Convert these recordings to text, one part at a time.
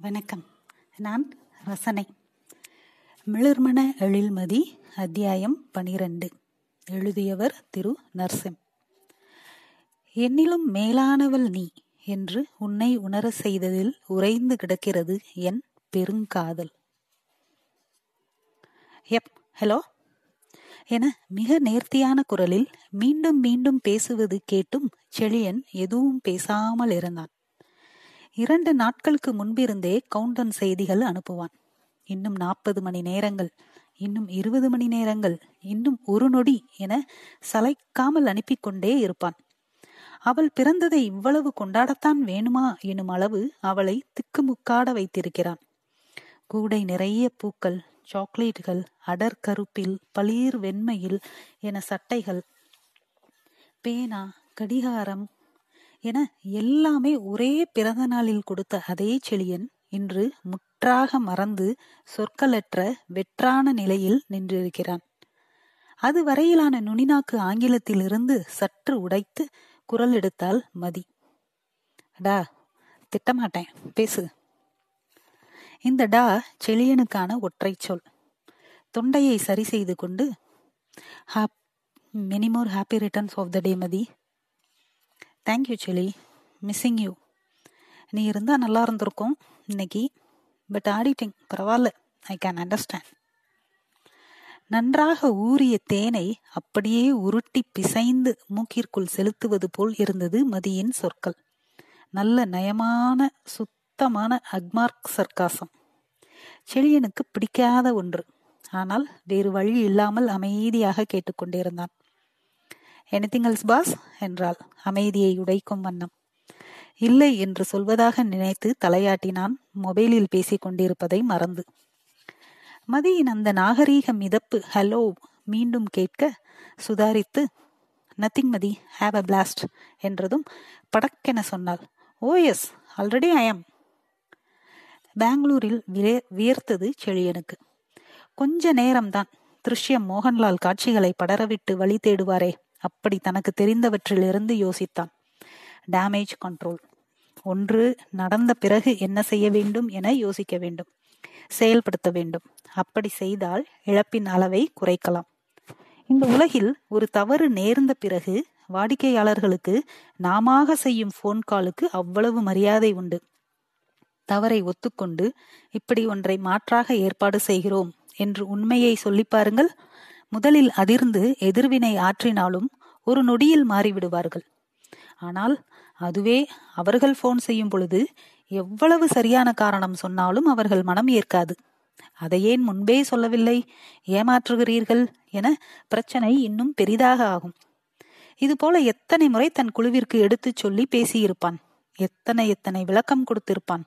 வணக்கம். நான் ரசனை. மிளர்மண எழில்மதி அத்தியாயம் பனிரெண்டு. எழுதியவர் திரு. நர்சிம். என்னிலும் மேலானவள் நீ என்று உன்னை உணர செய்ததில் உறைந்து கிடக்கிறது என் பெருங்காதல். எப் ஹலோ? என மிக நேர்த்தியான குரலில் மீண்டும் மீண்டும் பேசுவது கேட்டும் செழியன் எதுவும் பேசாமல் இருந்தான். இரண்டு நாட்களுக்கு முன்பிருந்தே கவுண்டன் செய்திகள் அனுப்புவான். இன்னும் நாற்பது மணி நேரங்கள் இன்னும் இருபது மணி நேரங்கள் இன்னும் ஒரு நொடி என சளைக்காமல் அனுப்பி கொண்டே இருப்பான். அவள் பிறந்ததை இவ்வளவு கொண்டாடத்தான் வேணுமா எனும் அளவு அவளை திக்குமுக்காட வைத்திருக்கிறான். கூடை நிறைய பூக்கள் சாக்லேட்டுகள் அடர் கருப்பில் பளீர் வெண்மையில் என சட்டைகள் பேனா கடிகாரம் என எல்லாமே ஒரே பிறந்த நாளில் கொடுத்த அதே செழியன் இன்று முற்றாக மறந்து சொற்களற்ற வெற்றான நிலையில் நின்றிருக்கிறான். அது வரையிலான நுனிநாக்கு ஆங்கிலத்திலிருந்து சற்று உடைத்து குரல் எடுத்தால் மதி. டா திட்டமாட்டேன் பேசு. இந்த டா செழியனுக்கான ஒற்றை சொல். தொண்டையை சரி செய்து கொண்டு happy many more happy returns of the day Mathi. Thank you Cheli missing you நீ இருந்தால் நல்லா இருந்திருக்கும் இன்னைக்கு பட் ஆடிட்டிங் பரவாயில்ல. ஐ கேன் அண்டர்ஸ்டாண்ட் நன்றாக ஊறிய தேனை அப்படியே உருட்டி பிசைந்து மூக்கிற்குள் செலுத்துவது போல் இருந்தது மதியின் சொற்கள். நல்ல நயமான சுத்தமான அக்மார்க் சர்க்காசம். செழியனுக்கு பிடிக்காத ஒன்று. ஆனால் வேறு வழி இல்லாமல் அமைதியாக கேட்டுக்கொண்டிருந்தான் எனிதிங் எல்ஸ் பாஸ் என்றாள். அமைதியை உடைக்கும் வண்ணம். இல்லை என்று சொல்வதாக நினைத்து தலையாட்டினான். மொபைலில் பேசிக் கொண்டிருப்பதை மறந்து. மதியின் அந்த நாகரீக மிதப்பு ஹலோ மீண்டும் கேட்க சுதாரித்து nothing Mathi. Have a blast என்றதும் படக்கென சொன்னாள். Oh yes already I am பெங்களூரில் வியர்த்தது செழியனுக்கு. கொஞ்ச நேரம்தான். திருஷ்யம் மோகன்லால் காட்சிகளை படரவிட்டு வழி தேடுவாரே. அப்படி தனக்கு தெரிந்தவற்றிலிருந்து யோசித்தான். டேமேஜ் கண்ட்ரோல் ஒன்று நடந்த பிறகு என்ன செய்ய வேண்டும் என யோசிக்க வேண்டும். செயல்படுத்த வேண்டும். அப்படி செய்தால் இழப்பின் அளவை குறைக்கலாம். இந்த உலகில் ஒரு தவறு நேர்ந்த பிறகு வாடிக்கையாளர்களுக்கு நாம செய்யும் போன் காலுக்கு அவ்வளவு மரியாதை உண்டு. தவறை ஒத்துக்கொண்டு இப்படி ஒன்றை மாற்றாக ஏற்பாடு செய்கிறோம் என்று உண்மையை சொல்லி பாருங்கள். முதலில் அதிர்ந்து எதிர்வினை ஆற்றினாலும் ஒரு நொடியில் மாறிவிடுவார்கள். ஆனால் அதுவே அவர்கள் போன் செய்யும் பொழுது எவ்வளவு சரியான காரணம் சொன்னாலும் அவர்கள் மனம் ஏற்காது. அதை ஏன் முன்பே சொல்லவில்லை? ஏமாற்றுகிறீர்கள் என பிரச்சனை இன்னும் பெரிதாக ஆகும். இதுபோல எத்தனை முறை தன் குழுவிற்கு எடுத்துச் சொல்லி பேசியிருப்பான். எத்தனை எத்தனை விளக்கம் கொடுத்திருப்பான்.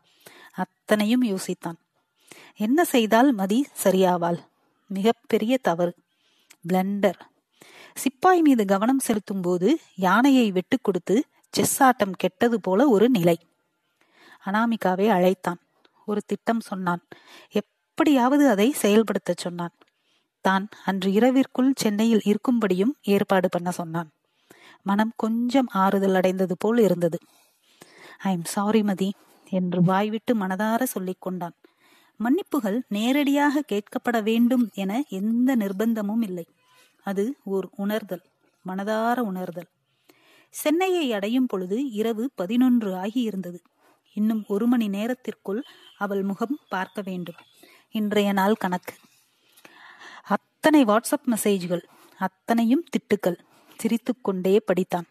அத்தனையும் யோசித்தான். என்ன செய்தால் மதி சரியாவாள்? மிகப்பெரிய தவறு. பிளண்டர் சிப்பாய் மீது கவனம் செலுத்தும் போது யானையை வெட்டு கொடுத்து செஸ் ஆட்டம் கெட்டது போல ஒரு நிலை. அனாமிகாவை அழைத்தான். ஒரு திட்டம் சொன்னான். எப்படியாவது அதை செயல்படுத்த சொன்னான். தான் அன்று இரவிற்குள் சென்னையில் இருக்கும்படியும் ஏற்பாடு பண்ண சொன்னான். மனம் கொஞ்சம் ஆறுதல் அடைந்தது போல் இருந்தது. ஐ எம் சாரி மதி என்று வாய்விட்டு மனதார சொல்லிக் கொண்டான். மன்னிப்புகள் நேரடியாக கேட்கப்பட வேண்டும் என எந்த நிர்பந்தமும் இல்லை. அது ஓர் உணர்தல் மனதார உணர்தல். சென்னையை அடையும் பொழுது இரவு பதினொன்று ஆகியிருந்தது. இன்னும் ஒரு மணி நேரத்திற்குள் அவள் முகம் பார்க்க வேண்டும். இன்றைய நாள் கணக்கு. அத்தனை வாட்ஸ்அப் மெசேஜ்கள் அத்தனையும் திட்டுக்கள். சிரித்துக்கொண்டே படித்தான்.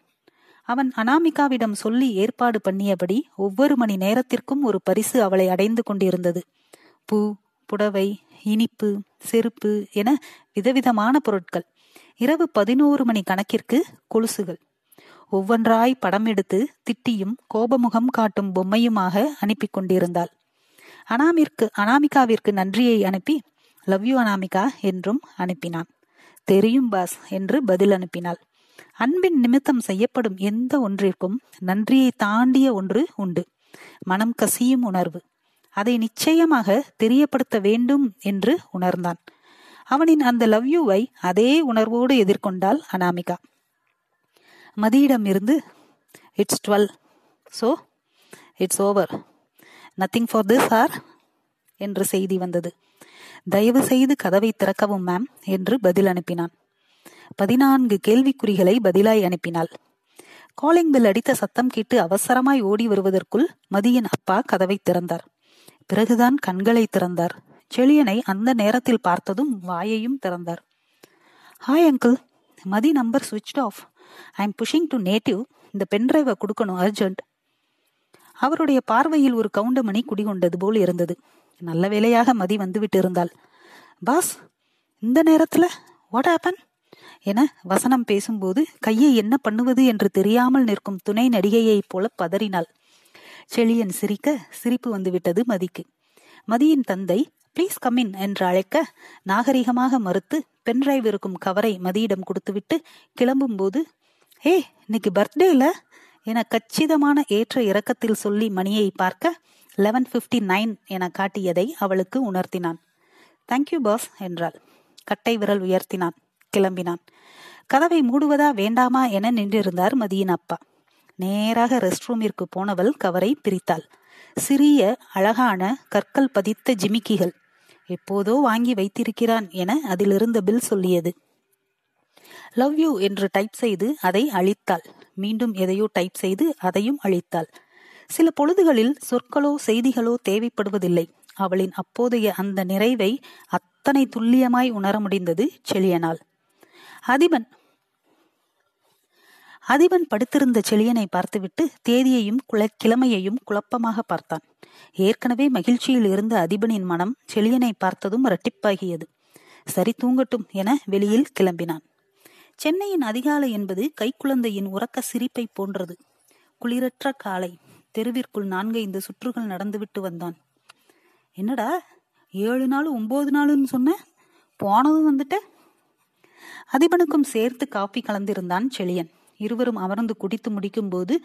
அவன் அனாமிகாவிடம் சொல்லி ஏற்பாடு பண்ணியபடி ஒவ்வொரு மணி நேரத்திற்கும் ஒரு பரிசு அவளை அடைந்து கொண்டிருந்தது. பூ புடவை இனிப்பு செருப்பு என விதவிதமான பொருட்கள். இரவு பதினோரு மணி கணக்கிற்கு கொலுசுகள். ஒவ்வொன்றாய் படம் எடுத்து திட்டியும் கோபமுகம் காட்டும் பொம்மையுமாக அனுப்பி கொண்டிருந்தாள். அனாமிற்கு அனாமிகாவிற்கு நன்றியை அனுப்பி லவ் யூ அனாமிகா என்றும் அனுப்பினான். தெரியும் பாஸ் என்று பதில் அனுப்பினாள். அன்பின் நிமித்தம் செய்யப்படும் எந்த ஒன்றிற்கும் நன்றியை தாண்டிய ஒன்று உண்டு. மனம் கசியும் உணர்வு. அதை நிச்சயமாக தெரியப்படுத்த வேண்டும் என்று உணர்ந்தான். அவனின் அந்த லவ் யூவை அதே உணர்வோடு எதிர்கொண்டாள் அனாமிகா. மதியிடம் இருந்து it's twelve so it's over nothing for this or என்று செய்தி வந்தது. தயவு செய்து கதவை திறக்கவும் மேம் என்று பதில் அனுப்பினான். பதினான்கு கேள்விக்குறிகளை பதிலாய் அனுப்பினாள். காலிங் பில் அடித்த சத்தம் கேட்டு அவசரமாய் ஓடி வருவதற்குள் மதியின் அப்பா கதவை திறந்தார். பிறகுதான் கண்களை திறந்தார். செழியனை அந்த நேரத்தில் பார்த்ததும் வாயையும் திறந்தார். ஹாய் அங்கிள் மதி நம்பர் சுவிட்ச் off I am pushing to native இந்த பென்டிரைவை கொடுக்கணும் அர்ஜென்ட் அவருடைய பார்வையில் ஒரு கவுண்டமணி குடிகொண்டது போல் இருந்தது. நல்ல வேலையாக மதி வந்துவிட்டு இருந்தாள். பாஸ் இந்த நேரத்துல வாட் ஆப்பன் என வசனம் பேசும்போது கையை என்ன பண்ணுவது என்று தெரியாமல் நிற்கும் துணை நடிகையைப் போல பதறினாள். செழியன் சிரிக்க சிரிப்பு வந்துவிட்டது மதிக்கு. மதியின் தந்தை ப்ளீஸ் கம்மின் என்று அழைக்க நாகரிகமாக மறுத்து பென்டிரைவ் இருக்கும் கவரை மதியிடம் கொடுத்துவிட்டு கிளம்பும் போது ஏ இன்னைக்கு பர்த்டேல என கச்சிதமான ஏற்ற இறக்கத்தில் சொல்லி மணியை பார்க்க லெவன் பிப்டி நைன் என காட்டியதை அவளுக்கு உணர்த்தினான். தேங்க்யூ பாஸ் என்றாள். கட்டை விரல் உயர்த்தினான். கிளம்பினான். கதவை மூடுவதா வேண்டாமா என நின்றிருந்தார் மதியின் அப்பா. நேராக ரெஸ்ட் ரூமிற்கு போனவள் கவரை பிரித்தாள். சிறிய அழகான கற்கள் பதித்த ஜிமிக்கிகள். எப்போதோ வாங்கி வைத்திருக்கிறான் என அதிலிருந்த பில் சொல்லியது. லவ் யூ என்று டைப் செய்து அதை அழித்தாள். மீண்டும் எதையோ டைப் செய்து அதையும் அழித்தாள். சில பொழுதுகளில் சொற்களோ செய்திகளோ தேவைப்படுவதில்லை. அவளின் அப்போதைய அந்த நிறைவை அத்தனை துல்லியமாய் உணர முடிந்தது செழியனால். அதிபன் அதிபன் படுத்திருந்த செழியனை பார்த்துவிட்டு தேதியையும் குல கிழமையையும் குழப்பமாக பார்த்தான். ஏற்கனவே மகிழ்ச்சியில் இருந்த அதிபனின் மனம் செழியனை பார்த்ததும் இரட்டிப்பாகியது. சரி தூங்கட்டும் என வெளியில் கிளம்பினான். சென்னையின் அதிகாலை என்பது கைக்குழந்தையின் உறக்க சிரிப்பை போன்றது. குளிரற்ற காலை. தெருவிற்குள் நான்கைந்து சுற்றுகள் நடந்துவிட்டு வந்தான். என்னடா ஏழு நாள் ஒன்பது நாளுன்னு சொன்ன? போனதும் வந்துட்ட? அதிபனுக்கும் சேர்த்து காப்பி கலந்திருந்தான் செழியன். இருவரும் அமர்ந்து குடித்து முடிக்கும் போது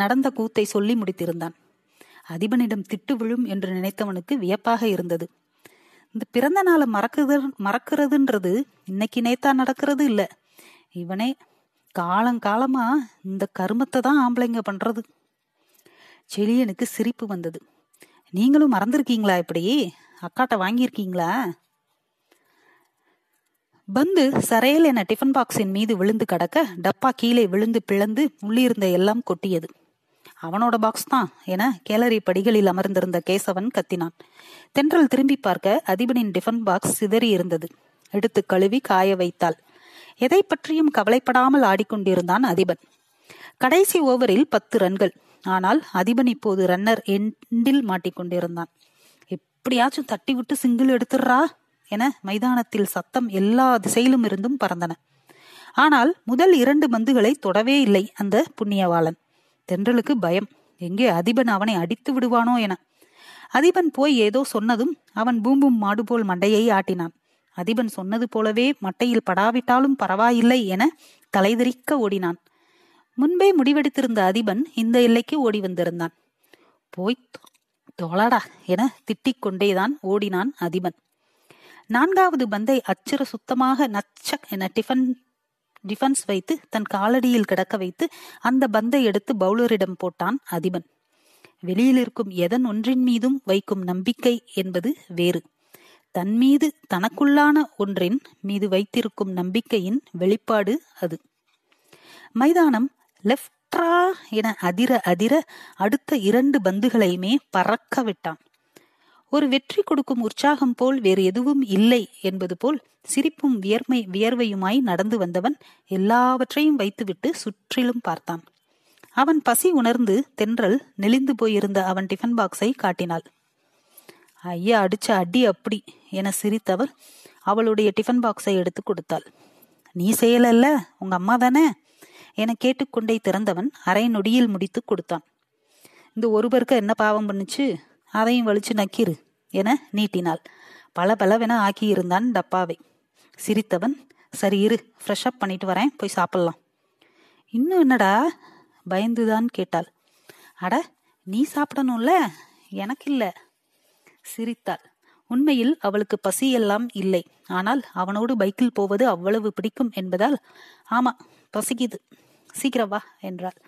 நடந்த கூத்தை சொல்லி முடித்திருந்தான். அதிபனிடம் திட்டு விழும் என்று நினைத்தவனுக்கு வியப்பாக இருந்தது. இந்த பிறந்த நாளை மறக்குது மறக்கிறதுன்றது இன்னைக்கு நேத்தா நடக்கிறது இல்ல. இவனே காலங்காலமா இந்த கருமத்தை தான் ஆம்பளைங்க பண்றது. செலியனுக்கு சிரிப்பு வந்தது. நீங்களும் மறந்துருக்கீங்களா இப்படி அக்காட்ட வாங்கியிருக்கீங்களா? பந்து சரையல் என டிஃபன் பாக்ஸின் மீது விழுந்து கடக்க டப்பா கீழே விழுந்து பிளந்து உள்ளிருந்த எல்லாம் கொட்டியது. அவனோட பாக்ஸ் தான் என கேலரி படிகளில் அமர்ந்திருந்த கேசவன் கத்தினான். தென்றல் திரும்பி பார்க்க அதிபனின் டிஃபன் பாக்ஸ் சிதறி இருந்தது. எடுத்து கழுவி காய வைத்தாள். எதை பற்றியும் கவலைப்படாமல் ஆடிக்கொண்டிருந்தான் அதிபன். கடைசி ஓவரில் பத்து ரன்கள். ஆனால் அதிபன் இப்போது ரன்னர் எண்டில் மாட்டிக்கொண்டிருந்தான். எப்படியாச்சும் தட்டி விட்டு சிங்கிள் எடுத்துடுறா? என மைதானத்தில் சத்தம் எல்லா திசையிலும் இருந்தும் பறந்தன. ஆனால் முதல் இரண்டு பந்துகளை தொடவே இல்லை அந்த புண்ணியவாளன். தென்றலுக்கு பயம். எங்கே அதிபன் அவனை அடித்து விடுவானோ என. அதிபன் போய் ஏதோ சொன்னதும் அவன் பூம்பும் மாடு போல் மண்டையை ஆட்டினான். அதிபன் சொன்னது போலவே மட்டையில் படாவிட்டாலும் பரவாயில்லை என தலைதெறிக்க ஓடினான். முன்பே முடிவெடுத்திருந்த அதிபன் இந்த எல்லைக்கு ஓடி வந்திருந்தான். போய் தோளாடா என திட்டிக் கொண்டேதான் ஓடினான் அதிபன். நான்காவது பந்தை அச்சிற சுத்தமாக நச்சக் என டிஃபன் டிஃபன்ஸ் வைத்து தன் காலடியில் கிடக்க வைத்து அந்த பந்தை எடுத்து பவுலரிடம் போட்டான் அதிபன். வெளியில் இருக்கும் எதன் ஒன்றின் மீதும் வைக்கும் நம்பிக்கை என்பது வேறு. தன் மீது தனக்குள்ளான ஒன்றின் மீது வைத்திருக்கும் நம்பிக்கையின் வெளிப்பாடு அது. மைதானம் லெப்ட்ரா என அதிர அதிர அடுத்த இரண்டு பந்துகளையுமே பறக்க விட்டான். ஒரு வெற்றி கொடுக்கும் உற்சாகம் போல் வேறு எதுவும் இல்லை என்பது போல் சிரிப்பும் வியர்மை வியர்வையுமாய் நடந்து வந்தவன் எல்லாவற்றையும் வைத்துவிட்டு சுற்றிலும் பார்த்தான். அவன் பசி உணர்ந்து தென்றல் நெளிந்து போயிருந்த அவன் டிஃபன் பாக்ஸை காட்டினாள். ஐயா அடிச்ச அடி அப்படி என சிரித்தவள் அவளுடைய டிஃபன் பாக்ஸை எடுத்து கொடுத்தாள். நீ செய்யலல்ல உங்க அம்மா தானே? என கேட்டுக்கொண்டே திறந்தவன் அரை நொடியில் முடித்து கொடுத்தான். இந்த ஒருவருக்கு என்ன பாவம் பண்ணுச்சு? அதையும் வலிச்சு நக்கிரு என நீட்டினாள். பல பலவென ஆக்கியிருந்தான் டப்பாவை. சிரித்தவன் சரி இரு ஃப்ரெஷ் அப் பண்ணிட்டு வரேன் போய் சாப்பிடலாம். இன்னும் என்னடா? பயந்துதான் கேட்டாள். அட நீ சாப்பிடணும்ல? எனக்கு இல்ல. சிரித்தாள். உண்மையில் அவளுக்கு பசியெல்லாம் இல்லை. ஆனால் அவனோடு பைக்கில் போவது அவ்வளவு பிடிக்கும் என்பதால் ஆமா பசிக்குது. சீக்கிரம் வா என்றாள்.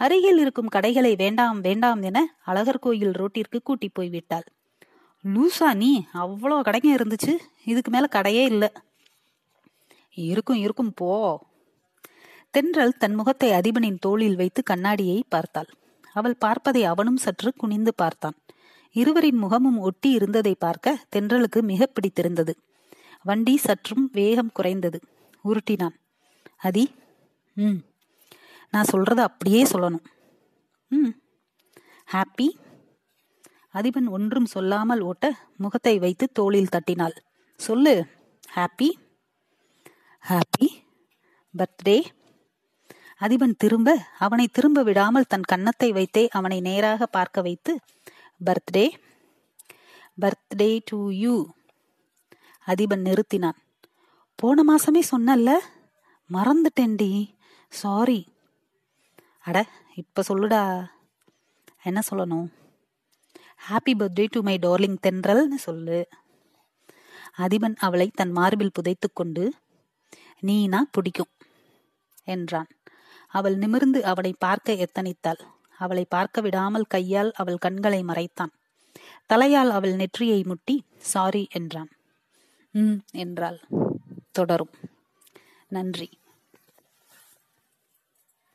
அருகில் இருக்கும் கடைகளை வேண்டாம் வேண்டாம் என அழகர் கோயில் ரோட்டிற்கு கூட்டி போய் விட்டாள். லூசா நீ அவ்வளோ கடைங்க இருந்துச்சு இதுக்கு மேல கடையே இல்லை. இருக்கும் இருக்கும் போ. தென்றல் தன் முகத்தை அதிபனின் தோளில் வைத்து கண்ணாடியை பார்த்தாள். அவள் பார்ப்பதை அவனும் சற்று குனிந்து பார்த்தான். இருவரின் முகமும் ஒட்டி இருந்ததை பார்க்க தென்றலுக்கு மிக பிடித்திருந்தது. வண்டி சற்றும் வேகம் குறைந்தது. உருட்டினான். அதி ம். நான் சொல்கிறத அப்படியே சொல்லணும். ம். ஹாப்பி அதிபன் ஒன்றும் சொல்லாமல் ஓட்ட முகத்தை வைத்து தோளில் தட்டினாள். சொல்லு. ஹாப்பி ஹாப்பி பர்த்டே அதிபன் திரும்ப அவனை திரும்ப விடாமல் தன் கன்னத்தை வைத்தே அவனை நேராக பார்க்க வைத்து birthday birthday to you Athiban நிறுத்தினான். போன மாசமே சொன்னல்ல? மறந்துட்டேன்டி. சாரி அட இப்போ சொல்லுடா. என்ன சொல்லணும்? Happy birthday to my darling தென்றல்னு சொல்லு. அதிபன் அவளை தன் மார்பில் புதைத்து கொண்டு நீனா பிடிக்கும் என்றான். அவள் நிமிர்ந்து அவனை பார்க்க எத்தனித்தாள்? அவளை பார்க்க விடாமல் கையால் அவள் கண்களை மறைத்தான். தலையால் அவள் நெற்றியை முட்டி சாரி என்றான். ம் என்றாள். தொடரும். நன்றி.